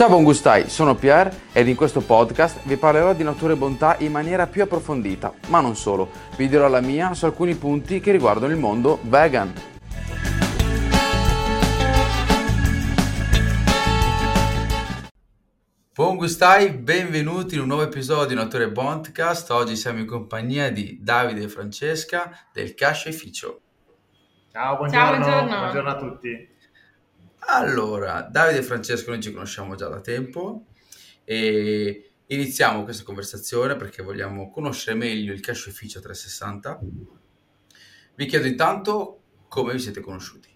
Ciao buon gustai, sono Pierre ed in questo podcast vi parlerò di natura e bontà in maniera più approfondita, ma non solo, vi dirò la mia su alcuni punti che riguardano il mondo vegan. Buon gustai, benvenuti in un nuovo episodio di Natura e Bondcast. Oggi siamo in compagnia di Davide e Francesca del Casceificio. Ciao, buongiorno. Ciao, buongiorno. buongiorno a tutti. Allora, Davide e Francesco noi ci conosciamo già da tempo e iniziamo questa conversazione perché vogliamo conoscere meglio il Cash Ufficio 360. Vi chiedo intanto come vi siete conosciuti.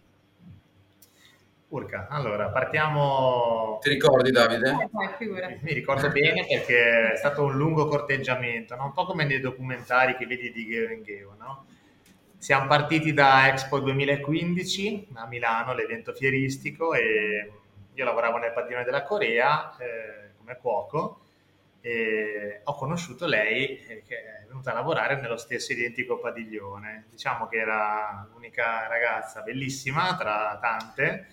Urca, allora partiamo... Ti ricordi Davide? Eh. Mi ricordo bene perché è stato un lungo corteggiamento, no? un po' come nei documentari che vedi di Geo in Geo, no? Siamo partiti da Expo 2015 a Milano, l'evento fieristico, e io lavoravo nel padiglione della Corea eh, come cuoco e ho conosciuto lei eh, che è venuta a lavorare nello stesso identico padiglione. Diciamo che era l'unica ragazza bellissima tra tante,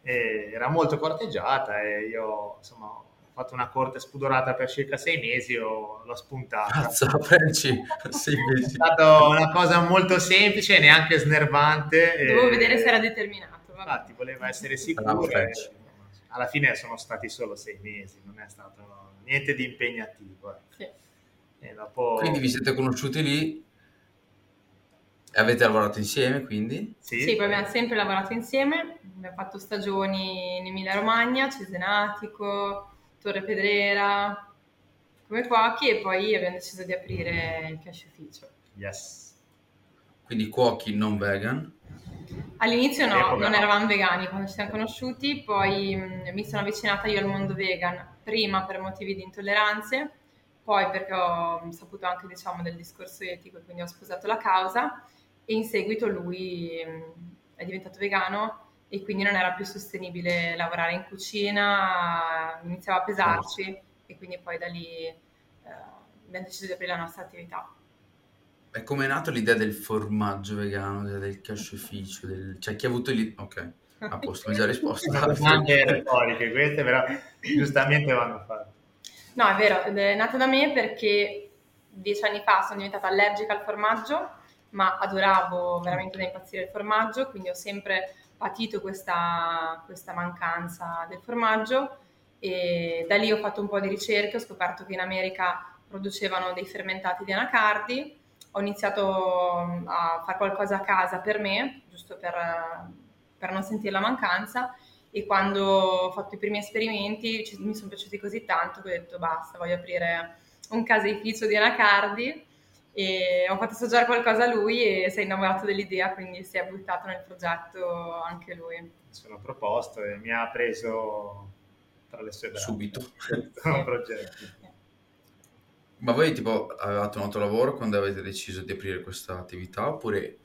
era molto corteggiata e io insomma fatto una corte spudorata per circa sei mesi o l'ho spuntata. Cazzo, Frenci, sei mesi. È stata una cosa molto semplice, neanche snervante. Dovevo e... vedere se era determinato. Vabbè. Infatti, voleva essere sicuro. E... Alla fine sono stati solo sei mesi, non è stato niente di impegnativo. ecco. Sì. E dopo... Quindi vi siete conosciuti lì e avete lavorato insieme, quindi? Sì, Sì, poi abbiamo sempre lavorato insieme, abbiamo fatto stagioni in Emilia Romagna, Cesenatico, Torre Pedrera, come cuochi e poi abbiamo deciso di aprire il cash ufficio. Yes. Quindi cuochi non vegan. All'inizio no, non no. eravamo vegani quando ci siamo conosciuti, poi mh, mi sono avvicinata io al mondo vegan, prima per motivi di intolleranze, poi perché ho mh, saputo anche diciamo, del discorso etico e quindi ho sposato la causa e in seguito lui mh, è diventato vegano e quindi non era più sostenibile lavorare in cucina, iniziava a pesarci e quindi poi da lì eh, abbiamo deciso di aprire la nostra attività. E come è nato l'idea del formaggio vegano, del- cascificio? Del... Cioè, chi ha avuto l'idea? Ok, a posto, mi già risposto. Sono domande retoriche queste, però giustamente vanno fatte. No, è vero, è nata da me perché dieci anni fa sono diventata allergica al formaggio, ma adoravo veramente da impazzire il formaggio, quindi ho sempre patito questa, questa mancanza del formaggio e da lì ho fatto un po' di ricerche, ho scoperto che in America producevano dei fermentati di anacardi, ho iniziato a fare qualcosa a casa per me, giusto per, per non sentire la mancanza e quando ho fatto i primi esperimenti mi sono piaciuti così tanto che ho detto basta, voglio aprire un caseificio di anacardi e ho fatto assaggiare qualcosa a lui e si è innamorato dell'idea, quindi si è buttato nel progetto anche lui. Mi sono proposto e mi ha preso tra le sue braccia. Subito. Progetto. Ma voi tipo avevate un altro lavoro quando avete deciso di aprire questa attività oppure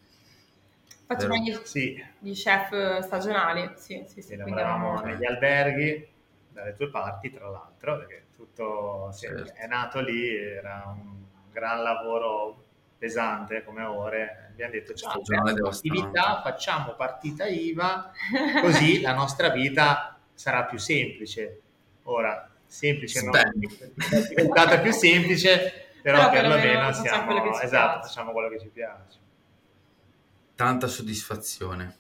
Facciamo gli, Sì, gli chef stagionali, sì, sì, sì, lavoravamo eravamo... negli alberghi dalle tue parti, tra l'altro, perché tutto sì, Certo. è nato lì, era un gran lavoro pesante come ore. Abbiamo detto ciao, Stagionale apriamo devastante." attività, facciamo partita IVA, così la nostra vita sarà più semplice. Ora, semplice non Spendi. è diventata più semplice, però, Però perlomeno siamo, quello che ci esatto, piace. facciamo quello che ci piace. tanta soddisfazione?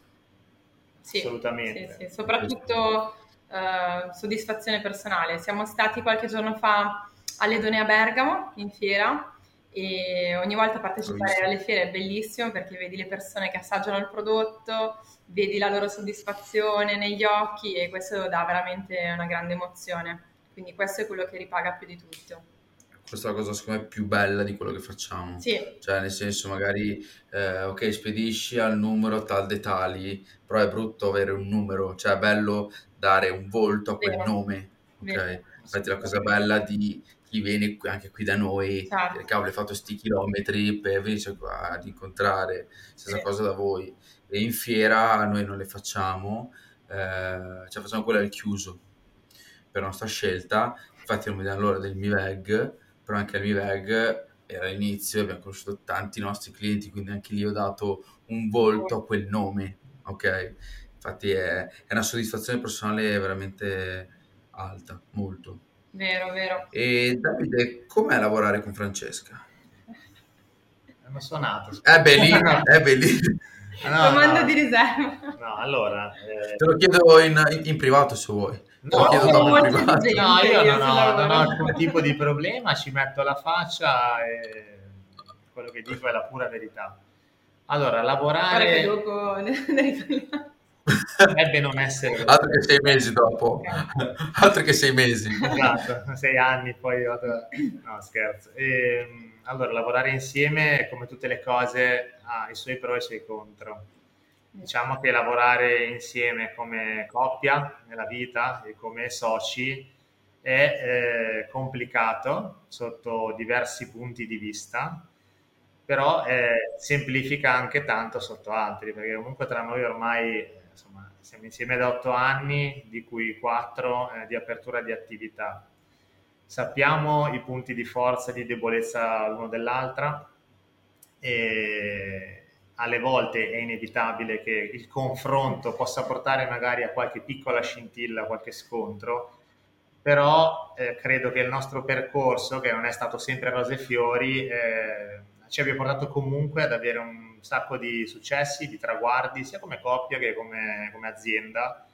Sì, Assolutamente. sì, sì, soprattutto eh, soddisfazione personale. Siamo stati qualche giorno fa all'Edone a Bergamo in fiera e ogni volta partecipare alle fiere è bellissimo perché vedi le persone che assaggiano il prodotto, vedi la loro soddisfazione negli occhi e questo dà veramente una grande emozione. Quindi questo è quello che ripaga più di tutto. Questa è la cosa secondo me più bella di quello che facciamo. Sì, Cioè, nel senso, magari, eh, ok, spedisci al numero tal dei tali, però è brutto avere un numero, cioè è bello dare un volto a quel Vero. nome, ok? Vero. Infatti la cosa bella di chi viene anche qui da noi, Certo. dire, cavolo, hai fatto sti chilometri per venirci qua ad incontrare, stessa Sì. cosa da voi. E in fiera noi non le facciamo, eh, cioè facciamo quella al chiuso, per nostra scelta, infatti non vediamo l'ora del MiVeg, però anche al MiVeg era all'inizio, abbiamo conosciuto tanti nostri clienti, quindi anche lì ho dato un volto a quel nome, ok? Infatti è, è una soddisfazione personale veramente alta, molto. Vero, vero. E Davide, com'è lavorare con Francesca? Hanno suonato. È bellissimo, è bellissimo. No, Comando no. di riserva. No, allora... Eh... Te lo chiedo in, in, privato se vuoi. No, in privato. no io non ho, non ho alcun tipo di problema, ci metto la faccia e quello che dico è la pura verità. Allora, lavorare... Guarda che dopo ne. Potrebbe non essere... Altro che sei mesi dopo. Altro che sei mesi. Esatto, sei anni poi vado... No, scherzo. E, ehm, allora, lavorare insieme, come tutte le cose, ha i suoi pro e i suoi contro. Diciamo che lavorare insieme come coppia nella vita e come soci è eh, complicato sotto diversi punti di vista, però eh, semplifica anche tanto sotto altri, perché comunque tra noi ormai siamo insieme da otto anni, di cui quattro eh, di apertura di attività. Sappiamo i punti di forza e di debolezza l'uno dell'altra e alle volte è inevitabile che il confronto possa portare magari a qualche piccola scintilla, qualche scontro, però eh, credo che il nostro percorso, che non è stato sempre rose e fiori, eh, ci abbia portato comunque ad avere un un sacco di successi, di traguardi, sia come coppia che come, come azienda.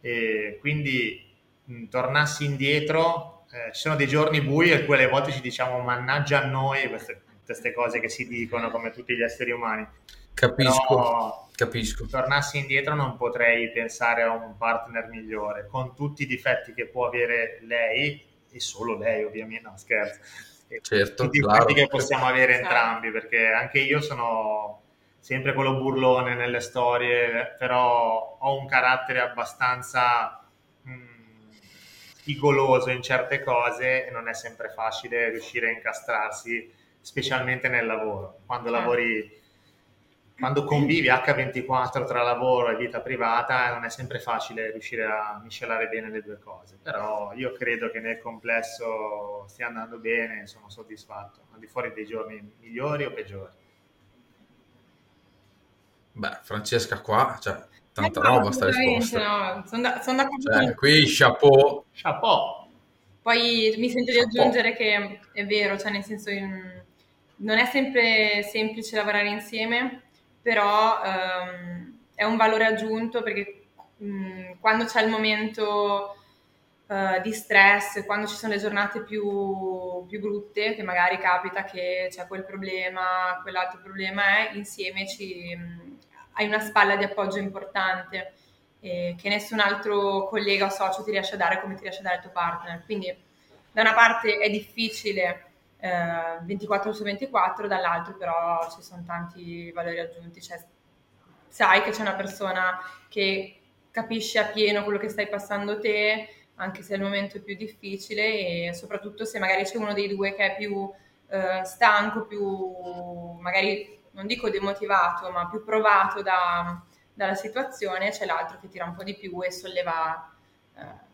E quindi mh, tornassi indietro, eh, ci sono dei giorni bui e quelle volte ci diciamo mannaggia a noi queste, queste cose che si dicono come tutti gli esseri umani. Capisco, Però, capisco. Tornassi indietro non potrei pensare a un partner migliore, con tutti i difetti che può avere lei, e solo lei ovviamente, no scherzo, certo, tutti claro. che possiamo avere entrambi, perché anche io sono sempre quello burlone nelle storie, però ho un carattere abbastanza mh, mm, spigoloso in certe cose e non è sempre facile riuscire a incastrarsi, specialmente nel lavoro. Quando lavori quando convivi H24 tra lavoro e vita privata non è sempre facile riuscire a miscelare bene le due cose, però io credo che nel complesso stia andando bene e sono soddisfatto, al di fuori dei giorni migliori o peggiori. Beh, Francesca qua, cioè, tanta eh, roba sta risposta. No, sono, da, sono d'accordo cioè, qui chapeau. Chapeau. Poi mi sento di aggiungere che è vero, cioè nel senso non è sempre semplice lavorare insieme, però ehm, è un valore aggiunto perché mh, quando c'è il momento uh, di stress, quando ci sono le giornate più, più, brutte, che magari capita che c'è quel problema, quell'altro problema, è insieme ci, mh, hai una spalla di appoggio importante eh, che nessun altro collega o socio ti riesce a dare come ti riesce a dare il tuo partner. Quindi da una parte è difficile 24 eh, su 24, dall'altro però ci sono tanti valori aggiunti, cioè, sai che c'è una persona che capisce appieno quello che stai passando te, anche se è il momento più difficile e soprattutto se magari c'è uno dei due che è più eh, stanco, più magari non dico demotivato, ma più provato da, dalla situazione, c'è l'altro che tira un po' di più e solleva eh,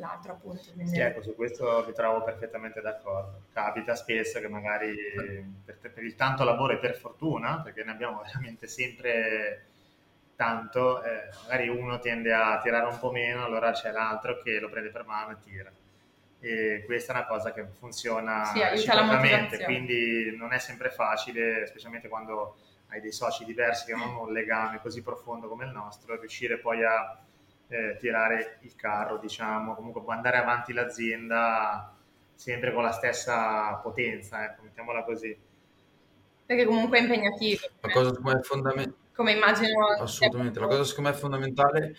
l'altro appunto. Quindi... Sì, ecco, su questo mi trovo perfettamente d'accordo. Capita spesso che magari per, per, il tanto lavoro e per fortuna, perché ne abbiamo veramente sempre tanto, eh, magari uno tende a tirare un po' meno, allora c'è l'altro che lo prende per mano e tira. E questa è una cosa che funziona sì, quindi non è sempre facile, specialmente quando hai dei soci diversi che non hanno un legame così profondo come il nostro, riuscire poi a eh, tirare il carro, diciamo, comunque può andare avanti l'azienda sempre con la stessa potenza, ecco, mettiamola così. Perché comunque è impegnativo. La cosa come è fondamentale. Come immagino. Assolutamente, la cosa secondo me è fondamentale.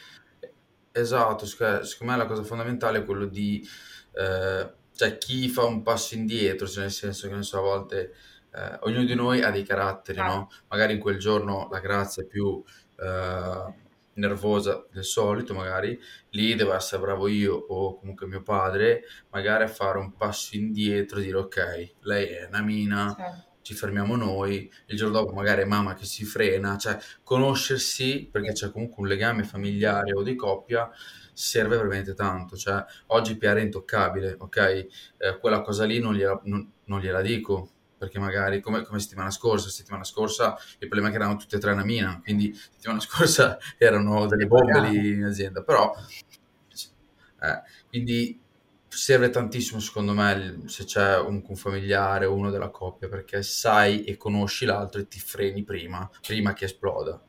Esatto, secondo me la cosa fondamentale è quello di. Eh, cioè, chi fa un passo indietro, cioè nel senso che non so, a volte eh, ognuno di noi ha dei caratteri, ah. no? Magari in quel giorno la grazia è più. Eh, nervosa del solito, magari. Lì devo essere bravo io o comunque mio padre, magari a fare un passo indietro e dire ok, lei è una mina, certo. ci fermiamo noi, il giorno dopo magari è mamma che si frena, cioè conoscersi perché c'è comunque un legame familiare o di coppia serve veramente tanto, cioè oggi PR è intoccabile, ok? Eh, quella cosa lì non gliela, non, non gliela dico, perché magari come, come settimana scorsa, settimana scorsa il problema è che erano tutte e tre una mina, quindi settimana scorsa erano delle bombe lì in azienda, però Eh, quindi serve tantissimo secondo me se c'è un, familiare o uno della coppia perché sai e conosci l'altro e ti freni prima, prima che esploda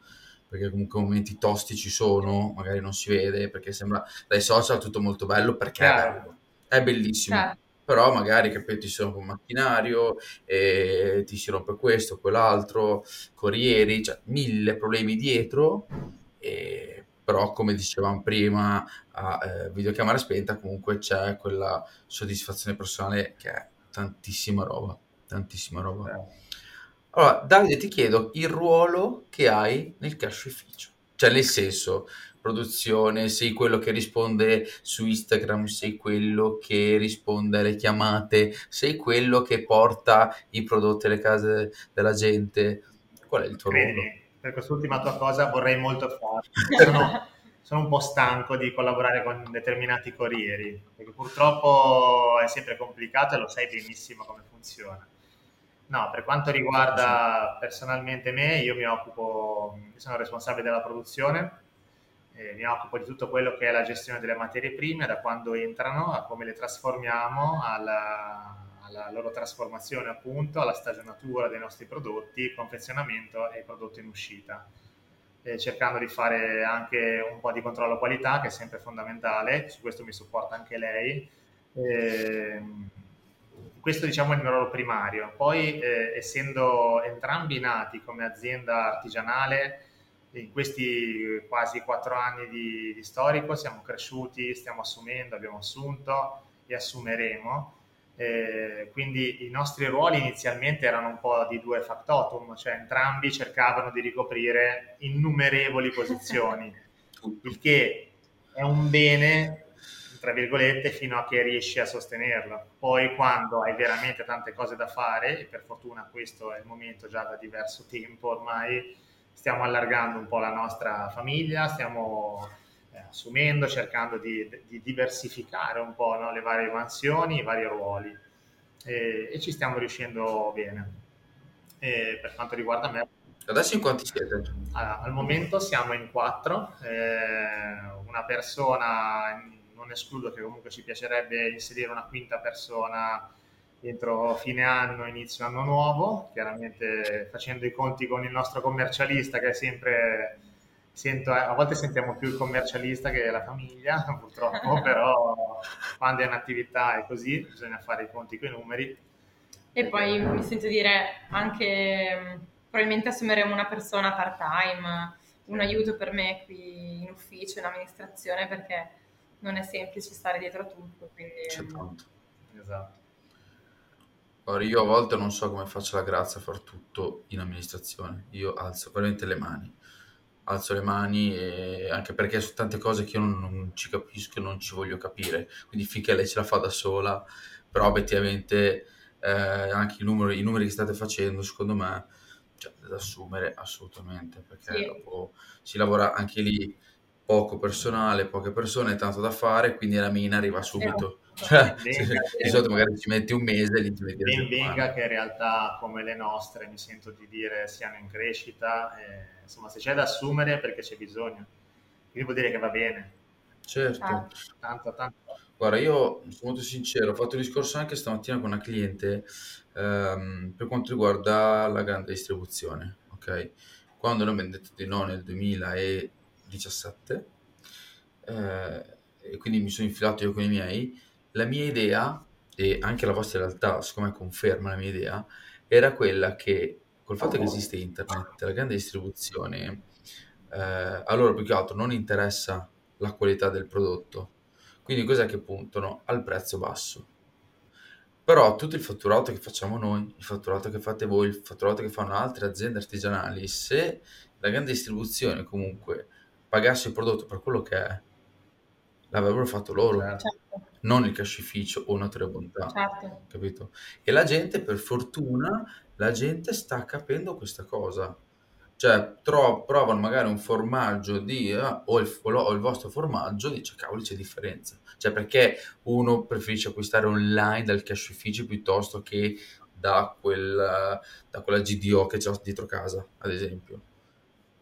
perché comunque momenti tosti ci sono, magari non si vede perché sembra dai social tutto molto bello perché è bello, è bellissimo. Chiaro. Però magari capito, ti sono un macchinario e ti si rompe questo, quell'altro, corrieri, cioè mille problemi dietro e però come dicevamo prima a eh, videocamera spenta comunque c'è quella soddisfazione personale che è tantissima roba, tantissima roba. Allora, Davide, ti chiedo il ruolo che hai nel cash ufficio, cioè nel senso, produzione, sei quello che risponde su Instagram, sei quello che risponde alle chiamate, sei quello che porta i prodotti alle case della gente. Qual è il tuo Credimi, ruolo? per quest'ultima tua cosa vorrei molto fare. Sono, sono un po' stanco di collaborare con determinati corrieri, perché purtroppo è sempre complicato e lo sai benissimo come funziona. No, per quanto riguarda personalmente me, io mi occupo, io sono responsabile della produzione, eh, mi occupo di tutto quello che è la gestione delle materie prime, da quando entrano a come le trasformiamo, alla, alla loro trasformazione appunto, alla stagionatura dei nostri prodotti, confezionamento e prodotto in uscita. Cercando di fare anche un po' di controllo qualità, che è sempre fondamentale, su questo mi supporta anche lei. Eh, questo diciamo è il mio ruolo primario. Poi, eh, essendo entrambi nati come azienda artigianale, in questi quasi quattro anni di, di, storico siamo cresciuti, stiamo assumendo, abbiamo assunto e assumeremo. Eh, quindi i nostri ruoli inizialmente erano un po' di due factotum, cioè entrambi cercavano di ricoprire innumerevoli posizioni, il che è un bene, tra virgolette, fino a che riesci a sostenerlo. Poi quando hai veramente tante cose da fare, e per fortuna questo è il momento già da diverso tempo ormai, stiamo allargando un po' la nostra famiglia, stiamo eh, assumendo, cercando di, di, diversificare un po' no? le varie mansioni, i vari ruoli e, e ci stiamo riuscendo bene. E per quanto riguarda me... Adesso in quanti siete? Allora, al momento siamo in quattro, eh, una persona, non escludo che comunque ci piacerebbe inserire una quinta persona entro fine anno, inizio anno nuovo, chiaramente facendo i conti con il nostro commercialista che è sempre, sento, a volte sentiamo più il commercialista che la famiglia purtroppo, però quando è un'attività è così, bisogna fare i conti con i numeri. E poi mi sento dire anche, probabilmente assumeremo una persona part time, un aiuto per me qui in ufficio, in amministrazione, perché non è semplice stare dietro a tutto. Quindi... C'è tanto. Esatto. Ora, io a volte non so come faccio la grazia a far tutto in amministrazione. Io alzo veramente le mani. Alzo le mani e anche perché su tante cose che io non, non ci capisco e non ci voglio capire. Quindi finché lei ce la fa da sola, però obiettivamente eh, anche i numeri, i numeri che state facendo, secondo me, cioè, da assumere assolutamente, perché sì. dopo si lavora anche lì poco personale, poche persone, tanto da fare, quindi la mina arriva subito. Cioè, di solito magari ci metti un mese e ti metti Ben venga che in realtà come le nostre, mi sento di dire, siano in crescita, e, insomma se c'è da assumere perché c'è bisogno, quindi vuol dire che va bene. Certo. Ah. Tanto, tanto. Guarda, io sono molto sincero, ho fatto un discorso anche stamattina con una cliente ehm, per quanto riguarda la grande distribuzione, ok? Quando noi abbiamo detto di no nel 2017, eh, e quindi mi sono infilato io con i miei, la mia idea, e anche la vostra realtà, secondo me conferma la mia idea, era quella che col fatto che esiste internet, la grande distribuzione, eh, a loro più che altro non interessa la qualità del prodotto, quindi cos'è che puntano? Al prezzo basso. Però tutto il fatturato che facciamo noi, il fatturato che fate voi, il fatturato che fanno altre aziende artigianali, se la grande distribuzione comunque pagasse il prodotto per quello che è, l'avrebbero fatto loro. Certo non il cascificio o natura e bontà, certo. capito? E la gente, per fortuna, la gente sta capendo questa cosa. Cioè, tro- provano magari un formaggio di, ah, o, il, o, il, vostro formaggio, dice, cavoli, c'è differenza. Cioè, perché uno preferisce acquistare online dal cascificio piuttosto che da, quel, da quella GDO che c'è dietro casa, ad esempio.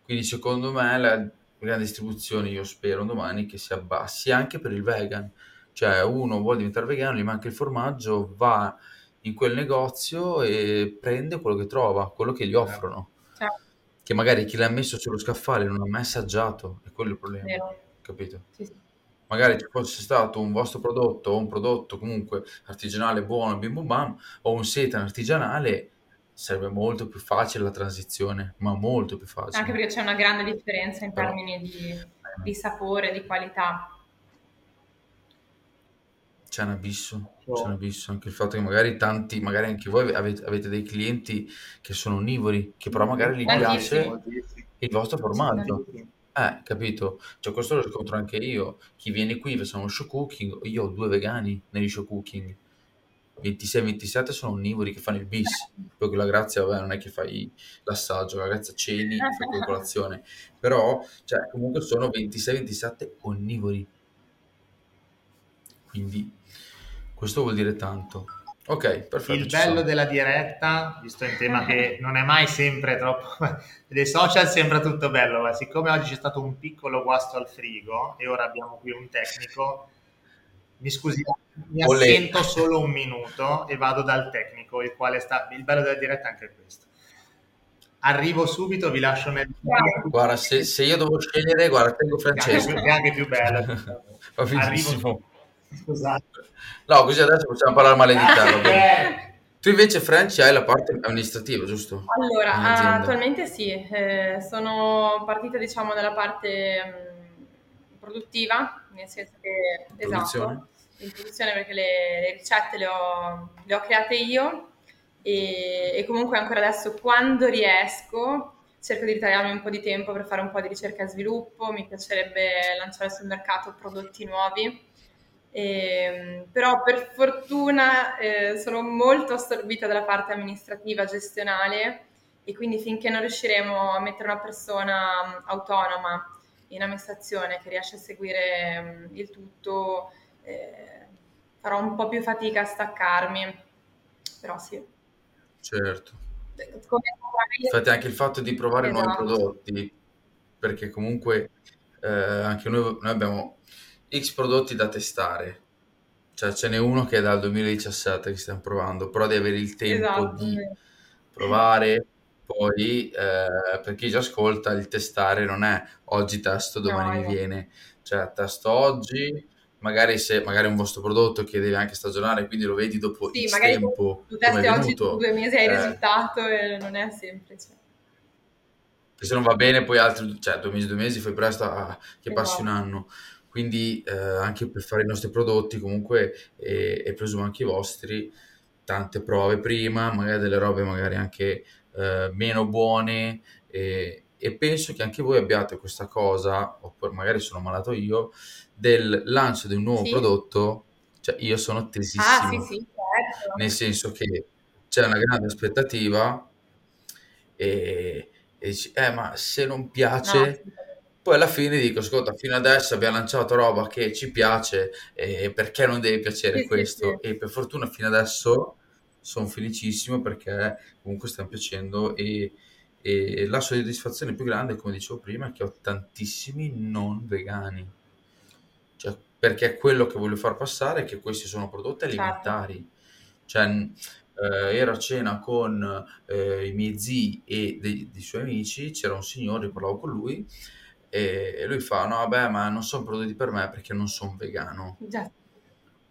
Quindi, secondo me, la, grandi distribuzioni, io spero domani che si abbassi anche per il vegan. Cioè, uno vuole diventare vegano, gli manca il formaggio, va in quel negozio e prende quello che trova, quello che gli offrono. Certo. Che magari chi l'ha messo sullo scaffale non ha mai assaggiato, è quello il problema, Vero. capito? Sì, sì. Magari ci fosse stato un vostro prodotto o un prodotto comunque artigianale buono, bim bum bam, o un seitan artigianale, sarebbe molto più facile la transizione, ma molto più facile. Anche perché c'è una grande differenza in Però- termini di, di sapore, di qualità. C'è un abisso, Oh. c'è un abisso, anche il fatto che magari tanti, magari anche voi avete, avete dei clienti che sono onnivori, che però magari gli Tantissimi. piace il vostro formaggio. Eh, capito? Cioè, questo lo riscontro anche io. Chi viene qui, facciamo show cooking, io ho due vegani negli show cooking. 26 27 sono onnivori che fanno il bis. Poi con la grazia, vabbè, non è che fai l'assaggio, la grazia ceni, fai colazione. Però, cioè, comunque sono 26 27 onnivori. Quindi, questo vuol dire tanto. Ok, perfetto. Il bello sono. della diretta, visto in tema che non è mai sempre troppo, dei social sembra tutto bello, ma siccome oggi c'è stato un piccolo guasto al frigo e ora abbiamo qui un tecnico, mi scusi, mi Olè. assento solo un minuto e vado dal tecnico, il quale sta, il bello della diretta è anche questo. Arrivo subito, vi lascio nel... Guarda, se, se io devo scegliere, guarda, tengo Che è anche Francesco. è anche più bello. Va benissimo. Arrivo... Scusate. No, così adesso possiamo parlare male di te. Eh, Tu invece, Franci, hai la parte amministrativa, giusto? Allora, azienda. attualmente sì, eh, sono partita diciamo dalla parte mh, produttiva, nel senso che Produzione. esatto, in perché le, le ricette le ho, le ho create io. E, e comunque ancora adesso quando riesco cerco di ritagliarmi un po' di tempo per fare un po' di ricerca e sviluppo, mi piacerebbe lanciare sul mercato prodotti nuovi. Ehm, però per fortuna eh, sono molto assorbita dalla parte amministrativa, gestionale. E quindi finché non riusciremo a mettere una persona mh, autonoma in amministrazione che riesce a seguire mh, il tutto, eh, farò un po' più fatica a staccarmi. Però sì. Certo. Infatti anche il fatto di provare nuovi Esatto. prodotti, perché comunque eh, anche noi, noi abbiamo X prodotti da testare, cioè ce n'è uno che è dal 2017 che stiamo provando, però devi avere il tempo Esatto. di provare, poi eh, per chi ci ascolta il testare non è oggi testo, domani No, mi viene, cioè testo oggi, magari se magari un vostro prodotto che deve anche stagionare, quindi lo vedi dopo Sì, X magari tempo è testi oggi venuto. due mesi hai Eh. risultato e non è semplice. se non va bene poi altri, cioè due mesi, due mesi fai presto a che passi un Esatto. anno. Quindi eh, anche per fare i nostri prodotti comunque e, e presumo anche i vostri, tante prove prima, magari delle robe magari anche eh, meno buone e, e penso che anche voi abbiate questa cosa, oppure magari sono malato io, del lancio di un nuovo Sì. prodotto, cioè io sono Ah, tesissimo sì, sì, certo. nel senso che c'è una grande aspettativa e, e dici, eh, ma se non No, piace, sì. poi alla fine dico, ascolta, fino adesso abbiamo lanciato roba che ci piace, e perché non deve piacere questo? E per fortuna fino adesso sono felicissimo perché comunque stiamo piacendo e, e la soddisfazione più grande, come dicevo prima, è che ho tantissimi non vegani. Cioè, perché quello che voglio far passare è che questi sono prodotti Certo. alimentari. Cioè, eh, ero a cena con eh, i miei zii e dei, dei suoi amici, c'era un signore, parlavo con lui, e, e lui fa, no, vabbè, ma non sono prodotti per me perché non sono vegano. Già.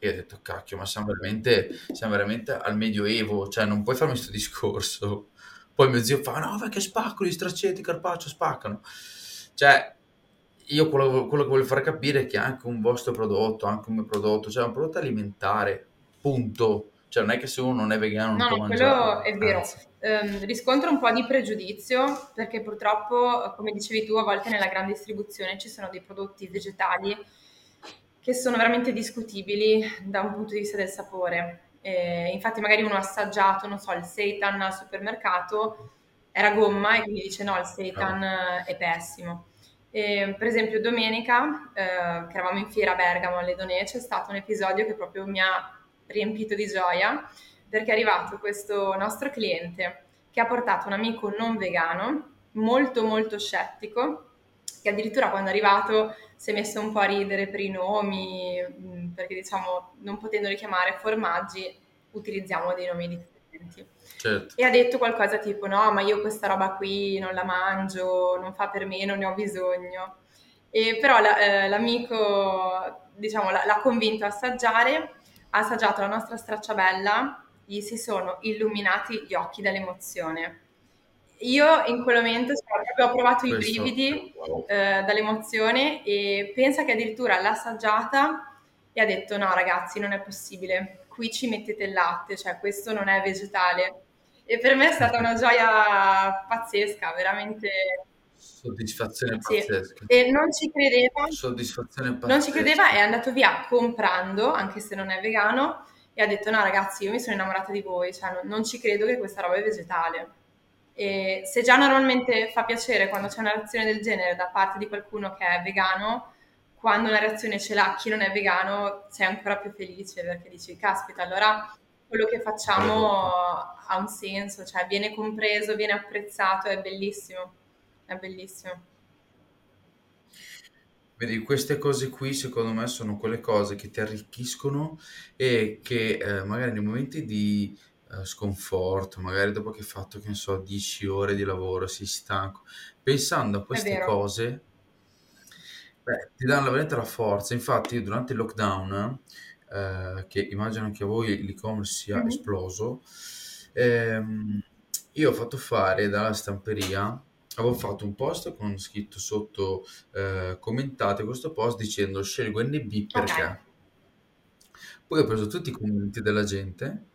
E ho detto, cacchio, ma siamo veramente, siamo veramente al medioevo, cioè non puoi farmi questo discorso. Poi mio zio fa, no, perché spaccano gli straccetti, carpaccio, spaccano. Cioè, io quello, quello che voglio far capire è che anche un vostro prodotto, anche un mio prodotto, cioè un prodotto alimentare, punto. Cioè non è che se uno non è vegano non No, può no, mangiarlo. quello è vero. Ehm, riscontro un po' di pregiudizio perché purtroppo, come dicevi tu, a volte nella grande distribuzione ci sono dei prodotti vegetali che sono veramente discutibili da un punto di vista del sapore. Eh, infatti magari uno ha assaggiato, non so, il seitan al supermercato, era gomma e quindi dice no, il seitan eh, è pessimo. E, per esempio domenica, eh, che eravamo in fiera a Bergamo alle Donè, c'è stato un episodio che proprio mi ha riempito di gioia perché è arrivato questo nostro cliente che ha portato un amico non vegano, molto molto scettico, che addirittura quando è arrivato si è messo un po' a ridere per i nomi, mm, perché diciamo non potendoli chiamare formaggi utilizziamo dei nomi differenti. Certo. E ha detto qualcosa tipo no, ma io questa roba qui non la mangio, non fa per me, non ne ho bisogno. E però la, eh, l'amico diciamo, l'ha, l'ha convinto a assaggiare, ha assaggiato la nostra stracciabella, gli si sono illuminati gli occhi dall'emozione io in quel momento ho provato Questo, i brividi wow. eh, dall'emozione e pensa che addirittura l'ha assaggiata e ha detto no ragazzi non è possibile, qui ci mettete il latte, cioè questo non è vegetale. E per me è stata una gioia pazzesca, veramente soddisfazione pazzesca. Sì. E non ci credeva. Soddisfazione pazzesca. Non ci credeva, è andato via comprando, anche se non è vegano, e ha detto no ragazzi, io mi sono innamorata di voi, cioè non, non ci credo che questa roba è vegetale. E se già normalmente fa piacere quando c'è una reazione del genere da parte di qualcuno che è vegano, quando una reazione ce l'ha chi non è vegano, sei ancora più felice perché dici, caspita, allora quello che facciamo ha un senso, cioè viene compreso, viene apprezzato, è bellissimo, è bellissimo. Vedi, queste cose qui secondo me sono quelle cose che ti arricchiscono e che eh, magari nei momenti di eh, sconforto, magari dopo che hai fatto, che ne so, 10 ore di lavoro, sei stanco, pensando a queste cose, beh, ti danno veramente la forza. Infatti, io durante il lockdown, eh, che immagino che a voi l'e-commerce sia Mhm. esploso, ehm, io ho fatto fare dalla stamperia, avevo fatto un post con scritto sotto, eh, commentate questo post dicendo scelgo NB perché. Poi ho preso tutti i commenti della gente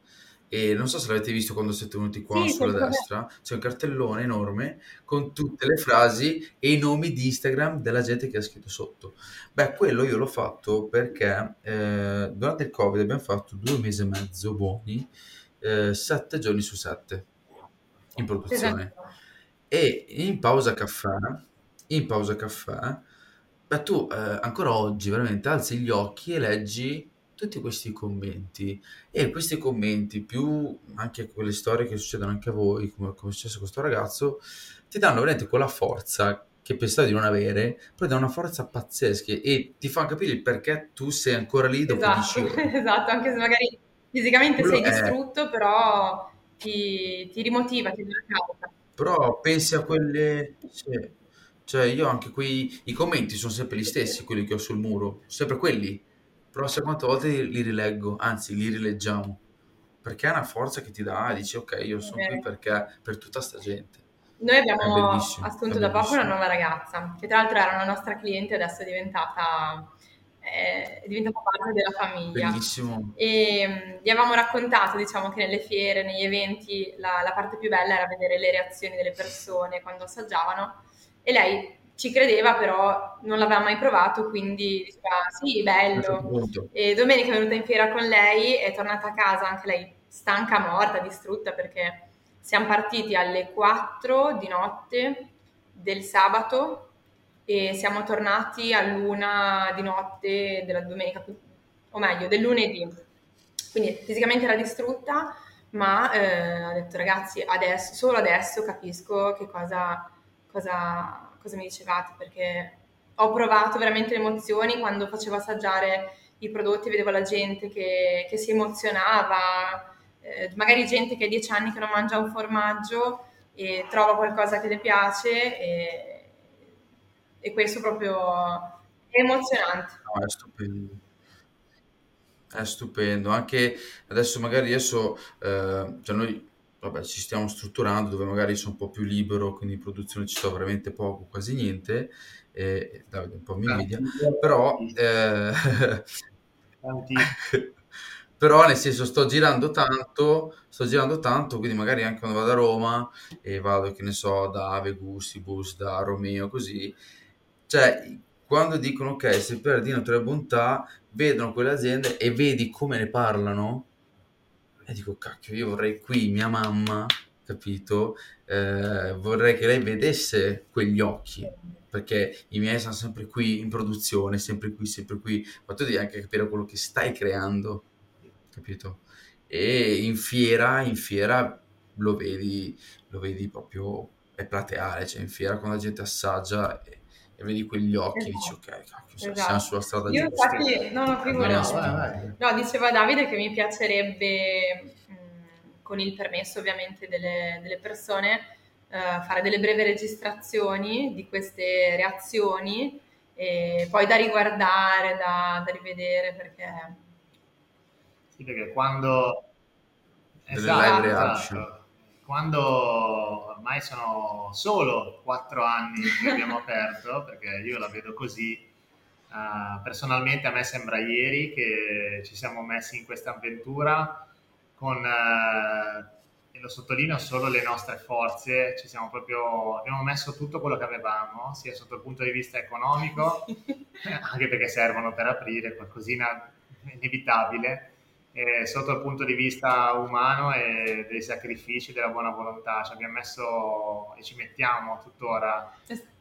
e non so se l'avete visto quando siete venuti qua Sì, sulla destra, c'è un cartellone enorme con tutte le frasi e i nomi di Instagram della gente che ha scritto sotto. Beh, quello io l'ho fatto perché eh, durante il Covid abbiamo fatto due mesi e mezzo buoni, eh, sette giorni su sette in produzione. Esatto. E in pausa caffè, in pausa caffè, beh, tu eh, ancora oggi veramente alzi gli occhi e leggi tutti questi commenti e questi commenti più anche quelle storie che succedono anche a voi, come, come è successo a questo ragazzo, ti danno veramente quella forza che pensavi di non avere, poi danno una forza pazzesca e ti fanno capire il perché tu sei ancora lì dopo Esatto, 10 ore. esatto, anche se magari fisicamente Quello sei è... distrutto, però ti, ti rimotiva, ti dà una causa. Però pensi a quelle... sì. Cioè io anche quei... I commenti sono sempre gli stessi, quelli che ho sul muro, sempre quelli però sai quante volte li, li rileggo, anzi li rileggiamo, perché è una forza che ti dà, dici ok, io sono qui perché per tutta sta gente. Noi abbiamo assunto da poco una nuova ragazza, che tra l'altro era una nostra cliente, adesso è diventata, è diventata parte della famiglia. Bellissimo. E mm, gli avevamo raccontato, diciamo, che nelle fiere, negli eventi, la, la parte più bella era vedere le reazioni delle persone quando assaggiavano. E lei ci credeva, però non l'aveva mai provato, quindi diceva sì, bello. E domenica è venuta in fiera con lei, è tornata a casa anche lei stanca, morta, distrutta perché siamo partiti alle 4 di notte del sabato e siamo tornati all'una di notte della domenica, o meglio, del lunedì. Quindi fisicamente era distrutta, ma eh, ha detto ragazzi, adesso, solo adesso capisco che cosa, cosa cosa mi dicevate, perché ho provato veramente le emozioni quando facevo assaggiare i prodotti, vedevo la gente che, che si emozionava, eh, magari gente che ha dieci anni che non mangia un formaggio e trova qualcosa che le piace e, e questo proprio è emozionante. No, è stupendo. È stupendo, anche adesso magari adesso, eh, cioè noi vabbè, ci stiamo strutturando dove magari sono un po' più libero, quindi in produzione ci sto veramente poco, quasi niente, e Davide un po' mi invidia, però, eh, però nel senso sto girando tanto, sto girando tanto, quindi magari anche quando vado a Roma e vado, che ne so, da Ave Gustibus, da Romeo, così, cioè quando dicono ok, se perdi natura e bontà, vedono quelle aziende e vedi come ne parlano, e dico, cacchio, io vorrei qui mia mamma, capito? Eh, vorrei che lei vedesse quegli occhi, perché i miei sono sempre qui in produzione, sempre qui, sempre qui, ma tu devi anche capire quello che stai creando, capito? E in fiera, in fiera lo vedi, lo vedi proprio, è plateale, cioè in fiera quando la gente assaggia è e vedi quegli occhi esatto. dici ok, cacchio, esatto. siamo sulla strada Io giusta. Infatti, no, no, figurati. No, diceva Davide che mi piacerebbe, mh, con il permesso ovviamente delle, delle persone, uh, fare delle brevi registrazioni di queste reazioni e poi da riguardare, da, da rivedere perché... Sì, perché quando... Esatto, esatto. Quando ormai sono solo quattro anni che abbiamo aperto, perché io la vedo così, uh, personalmente a me sembra ieri che ci siamo messi in questa avventura con uh, e lo sottolineo solo le nostre forze, ci siamo proprio, abbiamo messo tutto quello che avevamo, sia sotto il punto di vista economico, anche perché servono per aprire qualcosina inevitabile, e sotto il punto di vista umano e dei sacrifici, della buona volontà. Ci abbiamo messo e ci mettiamo tuttora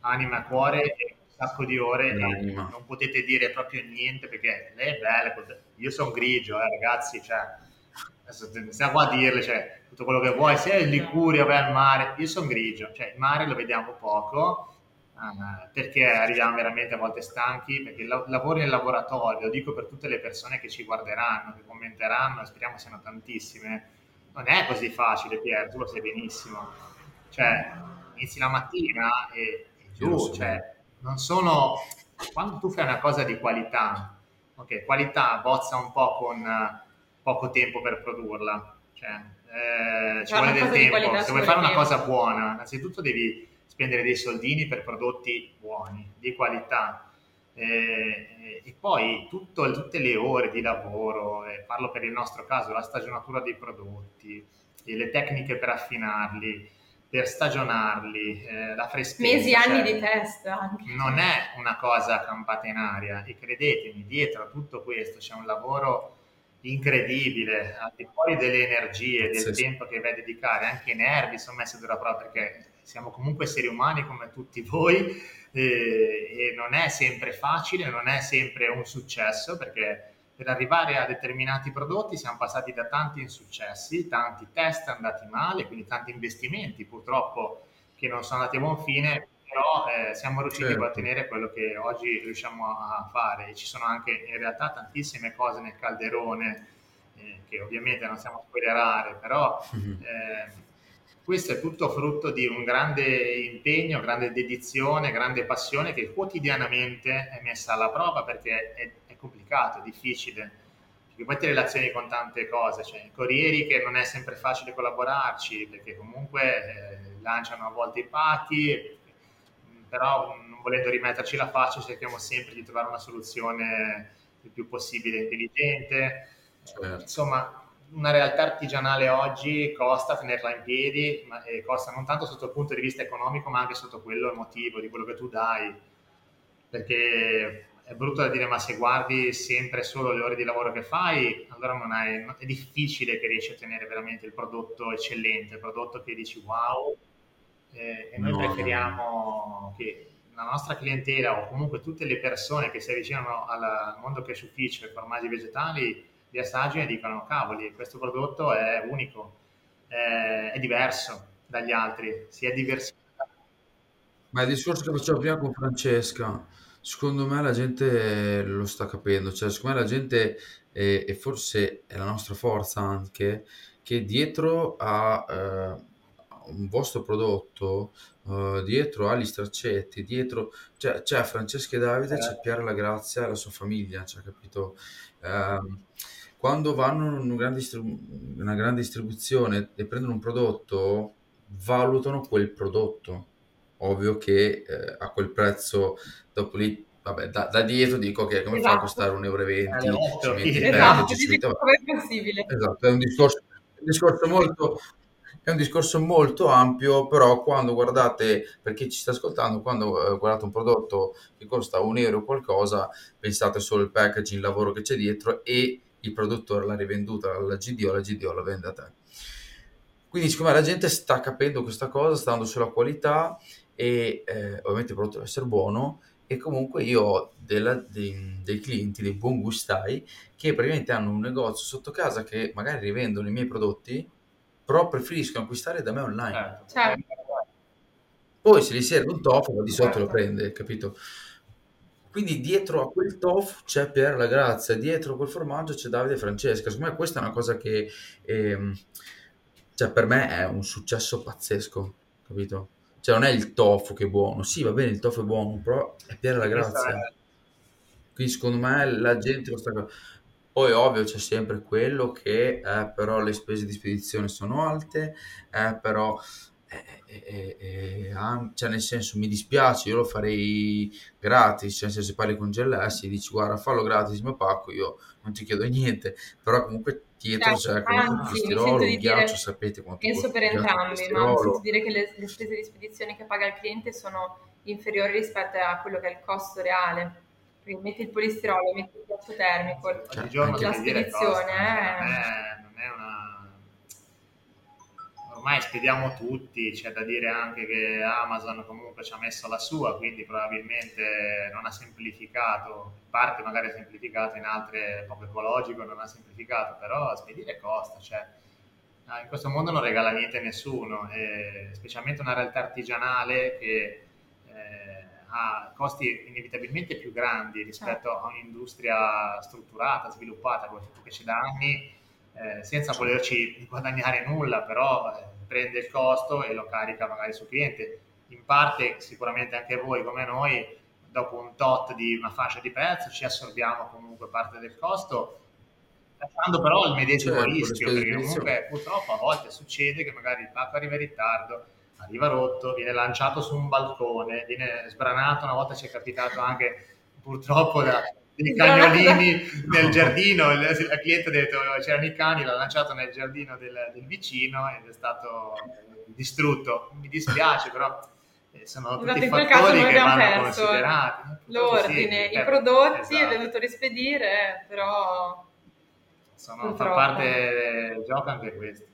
anima e cuore e un sacco di ore e non potete dire proprio niente perché lei è bella, io sono grigio, eh, ragazzi, cioè, adesso stiamo qua a dirle, cioè, tutto quello che vuoi, sia in Liguria, vai al mare, io sono grigio, cioè il mare lo vediamo poco, uh, perché arriviamo veramente a volte stanchi, perché il lavoro nel laboratorio, lo dico per tutte le persone che ci guarderanno, che commenteranno, speriamo siano tantissime, non è così facile Pier, tu lo sai benissimo, cioè inizi la mattina e, e giù, cioè non sono, quando tu fai una cosa di qualità, ok, qualità bozza un po' con poco tempo per produrla, cioè eh, ci vuole del tempo. Se vuoi fare una cosa buona, innanzitutto devi spendere dei soldini per prodotti buoni, di qualità. Eh, e poi tutto, tutte le ore di lavoro, eh, parlo per il nostro caso, la stagionatura dei prodotti, le tecniche per affinarli, per stagionarli, eh, la freschezza. Mesi, cioè, anni di test anche. Non è una cosa campata in aria e credetemi, dietro a tutto questo c'è un lavoro incredibile, al di fuori delle energie, del sì, tempo sì. che vai a dedicare, anche i nervi sono messi a dura prova perché siamo comunque esseri umani come tutti voi e, e non è sempre facile, non è sempre un successo perché per arrivare a determinati prodotti siamo passati da tanti insuccessi, tanti test andati male, quindi tanti investimenti purtroppo che non sono andati a buon fine, però eh, siamo riusciti certo. a ottenere quello che oggi riusciamo a fare e ci sono anche in realtà tantissime cose nel calderone eh, che ovviamente non stiamo a spoilerare, però mm-hmm. eh, questo è tutto frutto di un grande impegno, grande dedizione, grande passione che quotidianamente è messa alla prova perché è, è complicato, è difficile perché poi ti relazioni con tante cose, cioè i corrieri che non è sempre facile collaborarci perché comunque eh, lanciano a volte i pacchi, però non volendo rimetterci la faccia cerchiamo sempre di trovare una soluzione il più possibile intelligente. Certo. Insomma, una realtà artigianale oggi costa tenerla in piedi, ma costa non tanto sotto il punto di vista economico, ma anche sotto quello emotivo, di quello che tu dai. Perché è brutto da dire, ma se guardi sempre solo le ore di lavoro che fai, allora non hai, è difficile che riesci a tenere veramente il prodotto eccellente, il prodotto che dici wow, eh, e noi no, preferiamo no. che la nostra clientela o comunque tutte le persone che si avvicinano al mondo cash ufficio e formaggi vegetali li assaggino e dicono cavoli questo prodotto è unico è, è diverso dagli altri si è diversificato ma il discorso che facevo prima con Francesca secondo me la gente lo sta capendo cioè secondo me la gente e, e forse è la nostra forza anche che dietro a eh, un vostro prodotto uh, dietro agli straccetti, dietro cioè, c'è Francesca e Davide, c'è Piera La Grazia e la sua famiglia, cioè, capito? Quando vanno in una grande, distribu- una grande distribuzione e prendono un prodotto, valutano quel prodotto. Ovvio che eh, a quel prezzo, dopo lì vabbè, da, da, dietro dico che come esatto. fa a costare 1,20 euro? Eh, esatto, come è possibile? Esatto, è un discorso, un discorso molto, è un discorso molto ampio, però quando guardate, per chi ci sta ascoltando, quando eh, guardate un prodotto che costa un euro qualcosa, pensate solo al packaging, il lavoro che c'è dietro e il produttore l'ha rivenduta alla GDO, la GDO la vende a te. Quindi siccome la gente sta capendo questa cosa, sta andando sulla qualità e eh, ovviamente il prodotto deve essere buono e comunque io ho della, dei, dei, clienti, dei buon gustai che praticamente hanno un negozio sotto casa che magari rivendono i miei prodotti però preferisco acquistare da me online. Certo. Poi se gli serve un tofu, di sotto lo prende, capito? Quindi dietro a quel tofu c'è Pier la Grazia, dietro a quel formaggio c'è Davide e Francesca. Secondo me questa è una cosa che ehm, cioè, per me è un successo pazzesco, capito? Cioè non è il tofu che è buono, sì va bene il tofu è buono, però è Pier la Grazia. Quindi secondo me la gente lo sta... Poi ovvio c'è sempre quello che eh, però le spese di spedizione sono alte, eh, però eh, eh, eh, cioè nel senso mi dispiace, io lo farei gratis, cioè se parli con GLS e dici guarda fallo gratis il mio pacco, io non ti chiedo niente, però comunque dietro Certo, c'è comunque il anzi, mi colesterolo, il di ghiaccio, dire, sapete quanto penso per entrambi, ma mi sento dire che le, le spese di spedizione che paga il cliente sono inferiori rispetto a quello che è il costo reale. Quindi metti il polistirolo, metti il ghiaccio termico, Cioè, la spedizione, costa, eh. non è, non è una... Ormai spediamo tutti, c'è da dire anche che Amazon comunque ci ha messo la sua, quindi probabilmente non ha semplificato, in parte magari ha semplificato, in altre poco ecologico, non ha semplificato, però spedire costa, cioè ah, in questo mondo non regala niente a nessuno, e specialmente una realtà artigianale che eh, ha costi inevitabilmente più grandi rispetto a un'industria strutturata, sviluppata, come che c'è da anni, eh, senza volerci guadagnare nulla, però eh, prende il costo e lo carica magari sul cliente. In parte sicuramente anche voi come noi, dopo un tot di una fascia di prezzo, ci assorbiamo comunque parte del costo, lasciando però il medesimo Certo, rischio, perché comunque purtroppo a volte succede che magari il pacco arriva in ritardo, arriva rotto, viene lanciato su un balcone, viene sbranato, una volta ci è capitato anche purtroppo da dei cagnolini nel giardino, il, il cliente ha detto c'erano i cani, l'ha lanciato nel giardino del, del vicino ed è stato distrutto. Mi dispiace però eh, sono Esatto, tutti in quel caso fattori noi che abbiamo vanno perso l'ordine, sì, i eh, prodotti, esatto. è dovuto rispedire, però Sono, fa parte del gioco anche questo.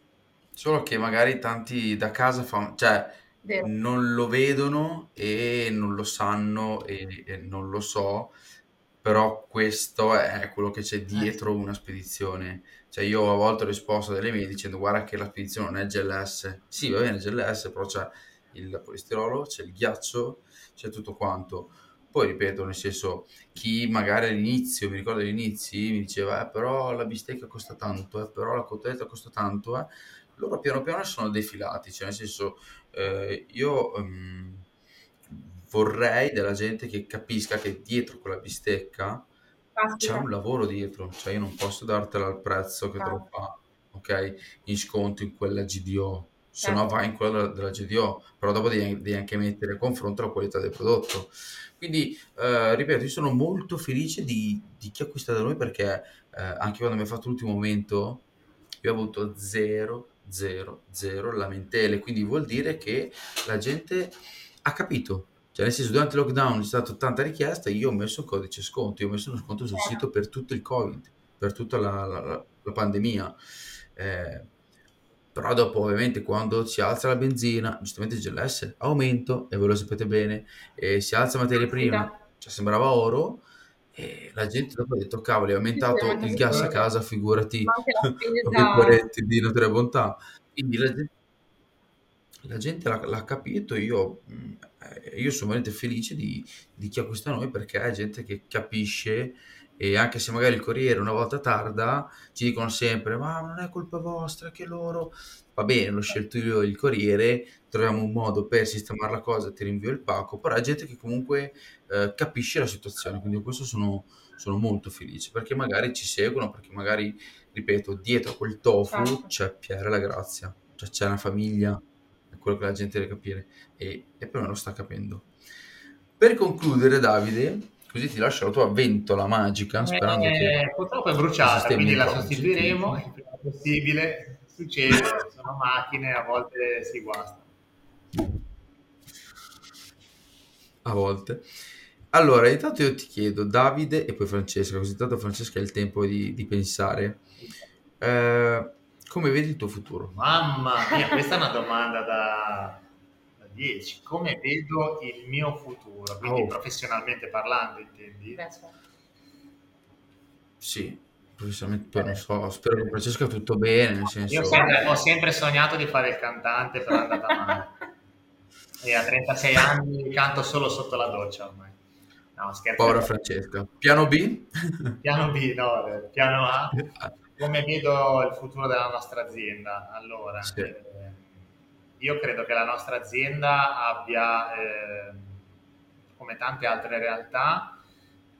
Solo che magari tanti da casa fanno, cioè vero. non lo vedono e non lo sanno e, e non lo so, però questo è quello che c'è dietro una spedizione. Cioè io a volte ho risposto a delle mail dicendo guarda che la spedizione non è GLS. Sì, va bene GLS, però c'è il polistirolo, c'è il ghiaccio, c'è tutto quanto. Poi ripeto, nel senso, chi magari all'inizio, mi ricordo agli inizi, mi diceva, eh, però la bistecca costa tanto, eh, però la cotoletta costa tanto, eh. Loro piano piano sono defilati, cioè nel senso, eh, io ehm, vorrei della gente che capisca che dietro quella bistecca c'è Caspita. un lavoro dietro, cioè io non posso dartela al prezzo che te lo fa, ok? In sconto in quella GDO, se no Certo. vai in quella della, della GDO, però dopo devi, devi anche mettere a confronto la qualità del prodotto. Quindi, eh, ripeto, io sono molto felice di, di chi acquista da noi perché eh, anche quando mi ha fatto l'ultimo momento, io ho avuto 0, 0, 0 lamentele, quindi vuol dire che la gente ha capito. Cioè, nel senso, durante il lockdown c'è stata tanta richiesta, io ho messo un codice sconto, io ho messo uno sconto sul Certo. sito per tutto il Covid, per tutta la, la- la- pandemia. Eh, però dopo, ovviamente, quando si alza la benzina, giustamente il GLS, aumento, e voi lo sapete bene, e si alza materia prima, Caspita. cioè sembrava oro, e la gente dopo ha detto, cavoli, è aumentato aumenta il gas a casa, figurati, poretti di notoria bontà. Quindi la gente, la gente l'ha, l'ha capito, io, eh, io sono veramente felice di, di chi acquista noi perché è gente che capisce e anche se magari il corriere una volta tarda, ci dicono sempre, ma non è colpa vostra che loro... Va bene, l'ho scelto io il corriere, troviamo un modo per sistemare la cosa, ti rinvio il pacco, però è gente che comunque eh, capisce la situazione, quindi di questo sono, sono molto felice, perché magari ci seguono, perché magari, ripeto, dietro a quel tofu Certo. c'è Pierre la Grazia, cioè c'è una famiglia, è quello che la gente deve capire, e, e per me lo sta capendo. Per concludere, Davide, così ti lascio la tua ventola magica, sperando che... Eh, purtroppo è bruciata, quindi la sostituiremo il prima possibile. Succede, sono macchine, a volte si guasta. a volte. Allora, intanto io ti chiedo, Davide e poi Francesca, così tanto Francesca ha il tempo di, di pensare, eh, come vedi il tuo futuro? Mamma mia, questa è una domanda da, da 10. Come vedo il mio futuro? Quindi Oh. professionalmente parlando, intendi? beh, certo. Sì, professionalmente non so, spero che Francesca tutto bene, nel Io senso... sempre- ho sempre sognato di fare il cantante, però è andata male. e a 36 anni canto solo sotto la doccia ormai. No, scherzo. Povera Francesca. Piano B? piano B, no, eh, piano A. Come vedo il futuro della nostra azienda? Allora, sì. eh, io credo che la nostra azienda abbia, eh, come tante altre realtà,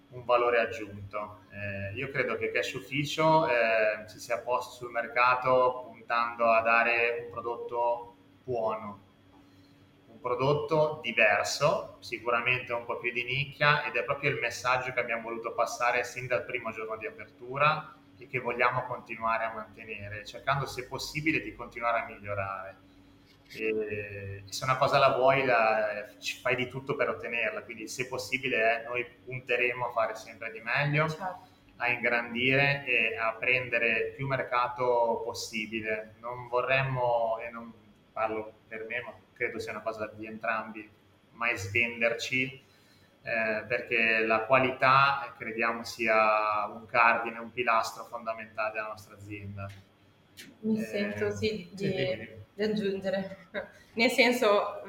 un valore aggiunto. Eh, io credo che Cash Ufficio eh, si sia posto sul mercato puntando a dare un prodotto buono, un prodotto diverso, sicuramente un po' più di nicchia ed è proprio il messaggio che abbiamo voluto passare sin dal primo giorno di apertura e che vogliamo continuare a mantenere, cercando se possibile di continuare a migliorare. E se una cosa la vuoi, la, fai di tutto per ottenerla, quindi se possibile eh, noi punteremo a fare sempre di meglio, certo. a ingrandire e a prendere più mercato possibile. Non vorremmo, e non parlo per me, ma credo sia una cosa di entrambi, mai svenderci, eh, perché la qualità crediamo sia un cardine, un pilastro fondamentale della nostra azienda. Mi eh, sento sì di, di, aggiungere, nel senso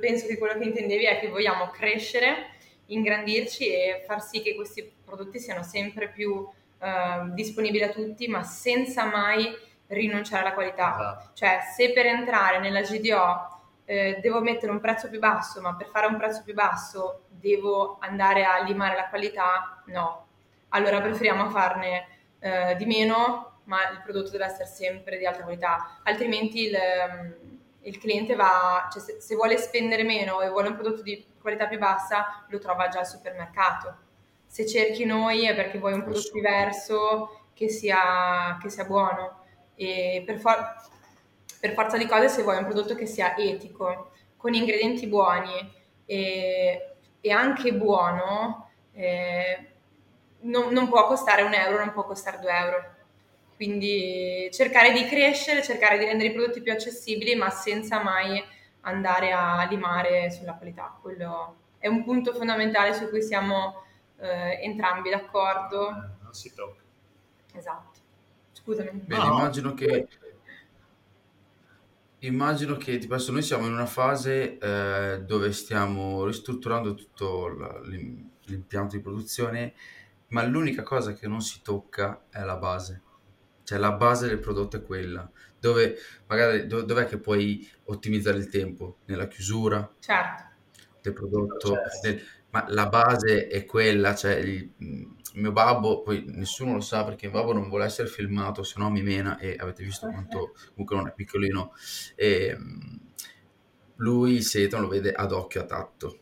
penso che quello che intendevi è che vogliamo crescere, ingrandirci e far sì che questi prodotti siano sempre più eh, disponibili a tutti, ma senza mai rinunciare alla qualità. Esatto. Cioè, se per entrare nella GDO eh, devo mettere un prezzo più basso, ma per fare un prezzo più basso devo andare a limare la qualità, no. Allora preferiamo farne eh, di meno, ma il prodotto deve essere sempre di alta qualità, altrimenti il, ehm, il cliente va, cioè se, se, vuole spendere meno e vuole un prodotto di qualità più bassa, lo trova già al supermercato. Se cerchi noi è perché vuoi un prodotto diverso che sia, che sia buono. E per, for- per forza di cose se vuoi un prodotto che sia etico, con ingredienti buoni e, e anche buono, eh, non, non, può costare un euro, non può costare due euro. Quindi cercare di crescere, cercare di rendere i prodotti più accessibili, ma senza mai andare a limare sulla qualità. Quello è un punto fondamentale su cui siamo eh, entrambi d'accordo. Eh, non si tocca. Esatto. Scusami. Bene, no. immagino che Immagino che tipo, adesso noi siamo in una fase eh, dove stiamo ristrutturando tutto la- l'im- l'impianto di produzione, ma l'unica cosa che non si tocca è la base. Cioè la base del prodotto è quella, dove magari do- dov'è che puoi ottimizzare il tempo? Nella chiusura Certo. del prodotto, del- ma la base è quella, cioè il, mio babbo, poi nessuno lo sa perché mio babbo non vuole essere filmato, se no mi mena e avete visto quanto comunque non è piccolino. E, ehm, lui il setan lo vede ad occhio a tatto.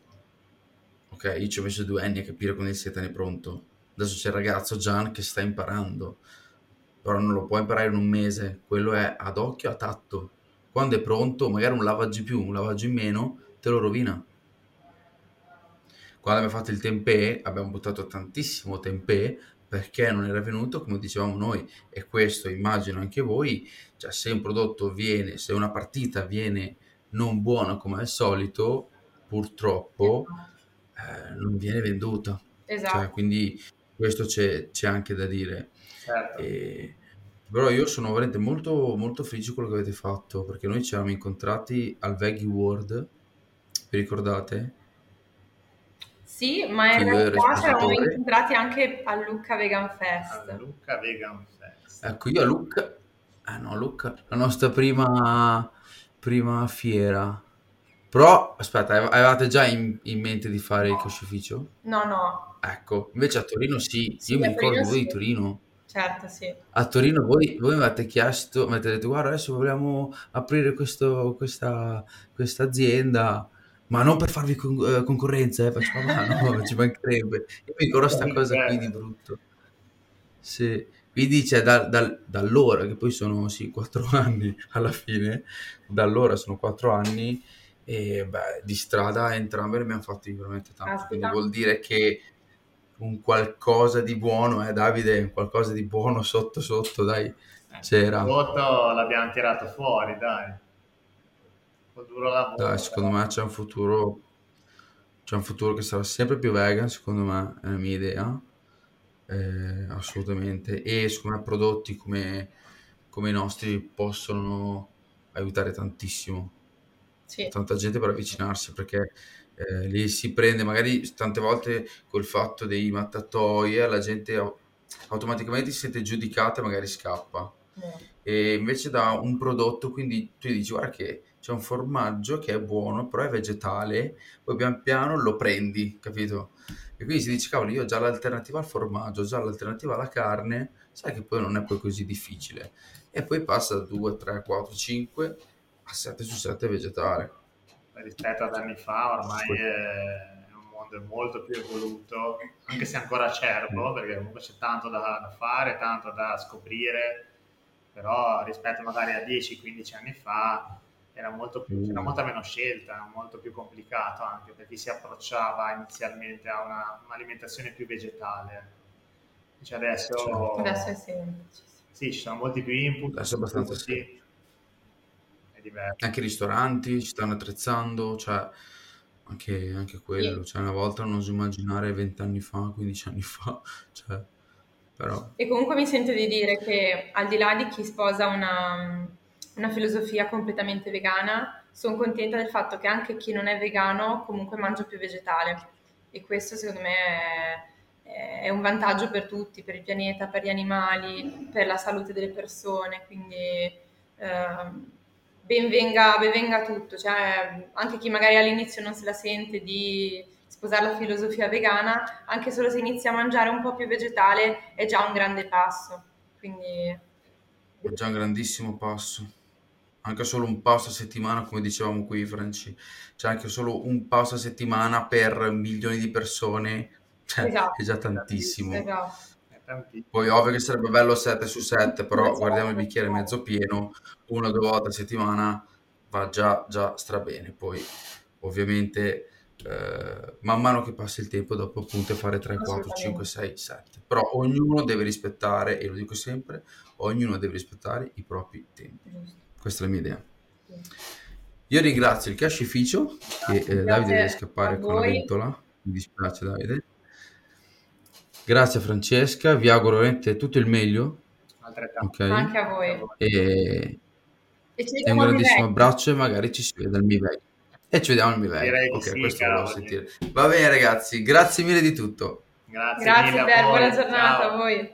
Ok, io ci ho messo due anni a capire quando il setan è pronto. Adesso c'è il ragazzo Gian che sta imparando, però non lo può imparare in un mese, quello è ad occhio a tatto. Quando è pronto, magari un lavaggio in più, un lavaggio in meno, te lo rovina quando abbiamo fatto il tempeh abbiamo buttato tantissimo tempeh perché non era venuto come dicevamo noi e questo immagino anche voi, cioè se un prodotto viene, se una partita viene non buona come al solito, purtroppo eh, non viene venduta. Esatto. Cioè, quindi questo c'è, c'è, anche da dire. Certo. E, però io sono veramente molto, molto felice di quello che avete fatto perché noi ci eravamo incontrati al Veggie World, vi ricordate? Sì, ma in realtà ci eravamo incontrati anche a Lucca Vegan Fest. A Lucca Vegan Fest. Ecco, io a Lucca... Ah no, Lucca, la nostra prima, prima fiera. Però, aspetta, avevate già in, in mente di fare no. il cascificio? No, no. Ecco, invece a Torino sì, sì io mi ricordo voi sì. di Torino. Certo, sì. A Torino voi, voi mi avete chiesto, mi avete detto guarda adesso vogliamo aprire questo, questa, questa azienda, ma non per farvi con- eh, concorrenza, eh, faccio, ma no, ci mancherebbe. Io mi ricordo questa cosa qui di brutto. Sì. Quindi c'è da, da, da, allora, che poi sono sì, quattro anni alla fine, da allora sono quattro anni, e beh, di strada entrambe ne abbiamo fatti veramente tanto. Aspetta. Quindi vuol dire che un qualcosa di buono, eh Davide, qualcosa di buono sotto sotto, dai, eh, c'era. Il voto l'abbiamo tirato fuori, dai duro lavoro. Dai, secondo me c'è un futuro, c'è un futuro che sarà sempre più vegan, secondo me, è la mia idea, eh, assolutamente. E secondo me prodotti come, come i nostri possono aiutare tantissimo. Sì. tanta gente per avvicinarsi perché eh, lì si prende magari tante volte col fatto dei mattatoi e la gente au- automaticamente si sente giudicata e magari scappa Eh. E invece da un prodotto quindi tu dici guarda che c'è un formaggio che è buono però è vegetale poi pian piano lo prendi capito? E quindi si dice cavolo io ho già l'alternativa al formaggio ho già l'alternativa alla carne sai che poi non è poi così difficile. E poi passa da 2 3 4 5 a 7 su 7 vegetale. Rispetto ad anni fa ormai è un mondo molto più evoluto, anche se ancora acerbo, perché comunque c'è tanto da, da fare, tanto da scoprire, però rispetto magari a 10-15 anni fa era molto più, c'era molta meno scelta, molto più complicato anche per chi si approcciava inizialmente a una, un'alimentazione più vegetale. Invece adesso, Certo. Adesso è semplice. sì, ci sono molti più input, Adesso è abbastanza sì, è diverso. anche i ristoranti ci stanno attrezzando, cioè anche, anche quello, cioè una volta non oso immaginare 20 anni fa, 15 anni fa, cioè, però. E comunque mi sento di dire che al di là di chi sposa una, una filosofia completamente vegana, sono contenta del fatto che anche chi non è vegano comunque mangia più vegetale. E questo secondo me è, è un vantaggio per tutti, per il pianeta, per gli animali, per la salute delle persone, quindi ehm, ben venga, ben venga tutto, cioè anche chi magari all'inizio non se la sente di sposare la filosofia vegana, anche solo se inizia a mangiare un po' più vegetale è già un grande passo. Quindi è già un grandissimo passo. Anche solo un pasto a settimana, come dicevamo qui, Franci, cioè anche solo un pasto a settimana per milioni di persone, cioè, Esatto. è già tantissimo. esatto. Poi ovvio che sarebbe bello 7 su 7, però Esatto. guardiamo il bicchiere mezzo pieno, una o due volte a settimana va già, già strabene. Poi ovviamente eh, man mano che passa il tempo dopo appunto fare 3, 4, Assolutamente. 5, 6, 7. Però ognuno deve rispettare, e lo dico sempre, ognuno deve rispettare i propri tempi. Questa è la mia idea. Io ringrazio il cascificio che eh, Davide deve scappare con la ventola. Mi dispiace Davide. Grazie Francesca, vi auguro veramente tutto il meglio. Altrettanto. Ok? Anche a voi. E, E ci un grandissimo abbraccio e magari ci si vede al Miveg. E ci vediamo. Direi di Ok, sì, questo volevo sentire. Va bene ragazzi, grazie mille di tutto. Grazie, Grazie mille voi. buona giornata Ciao. a voi.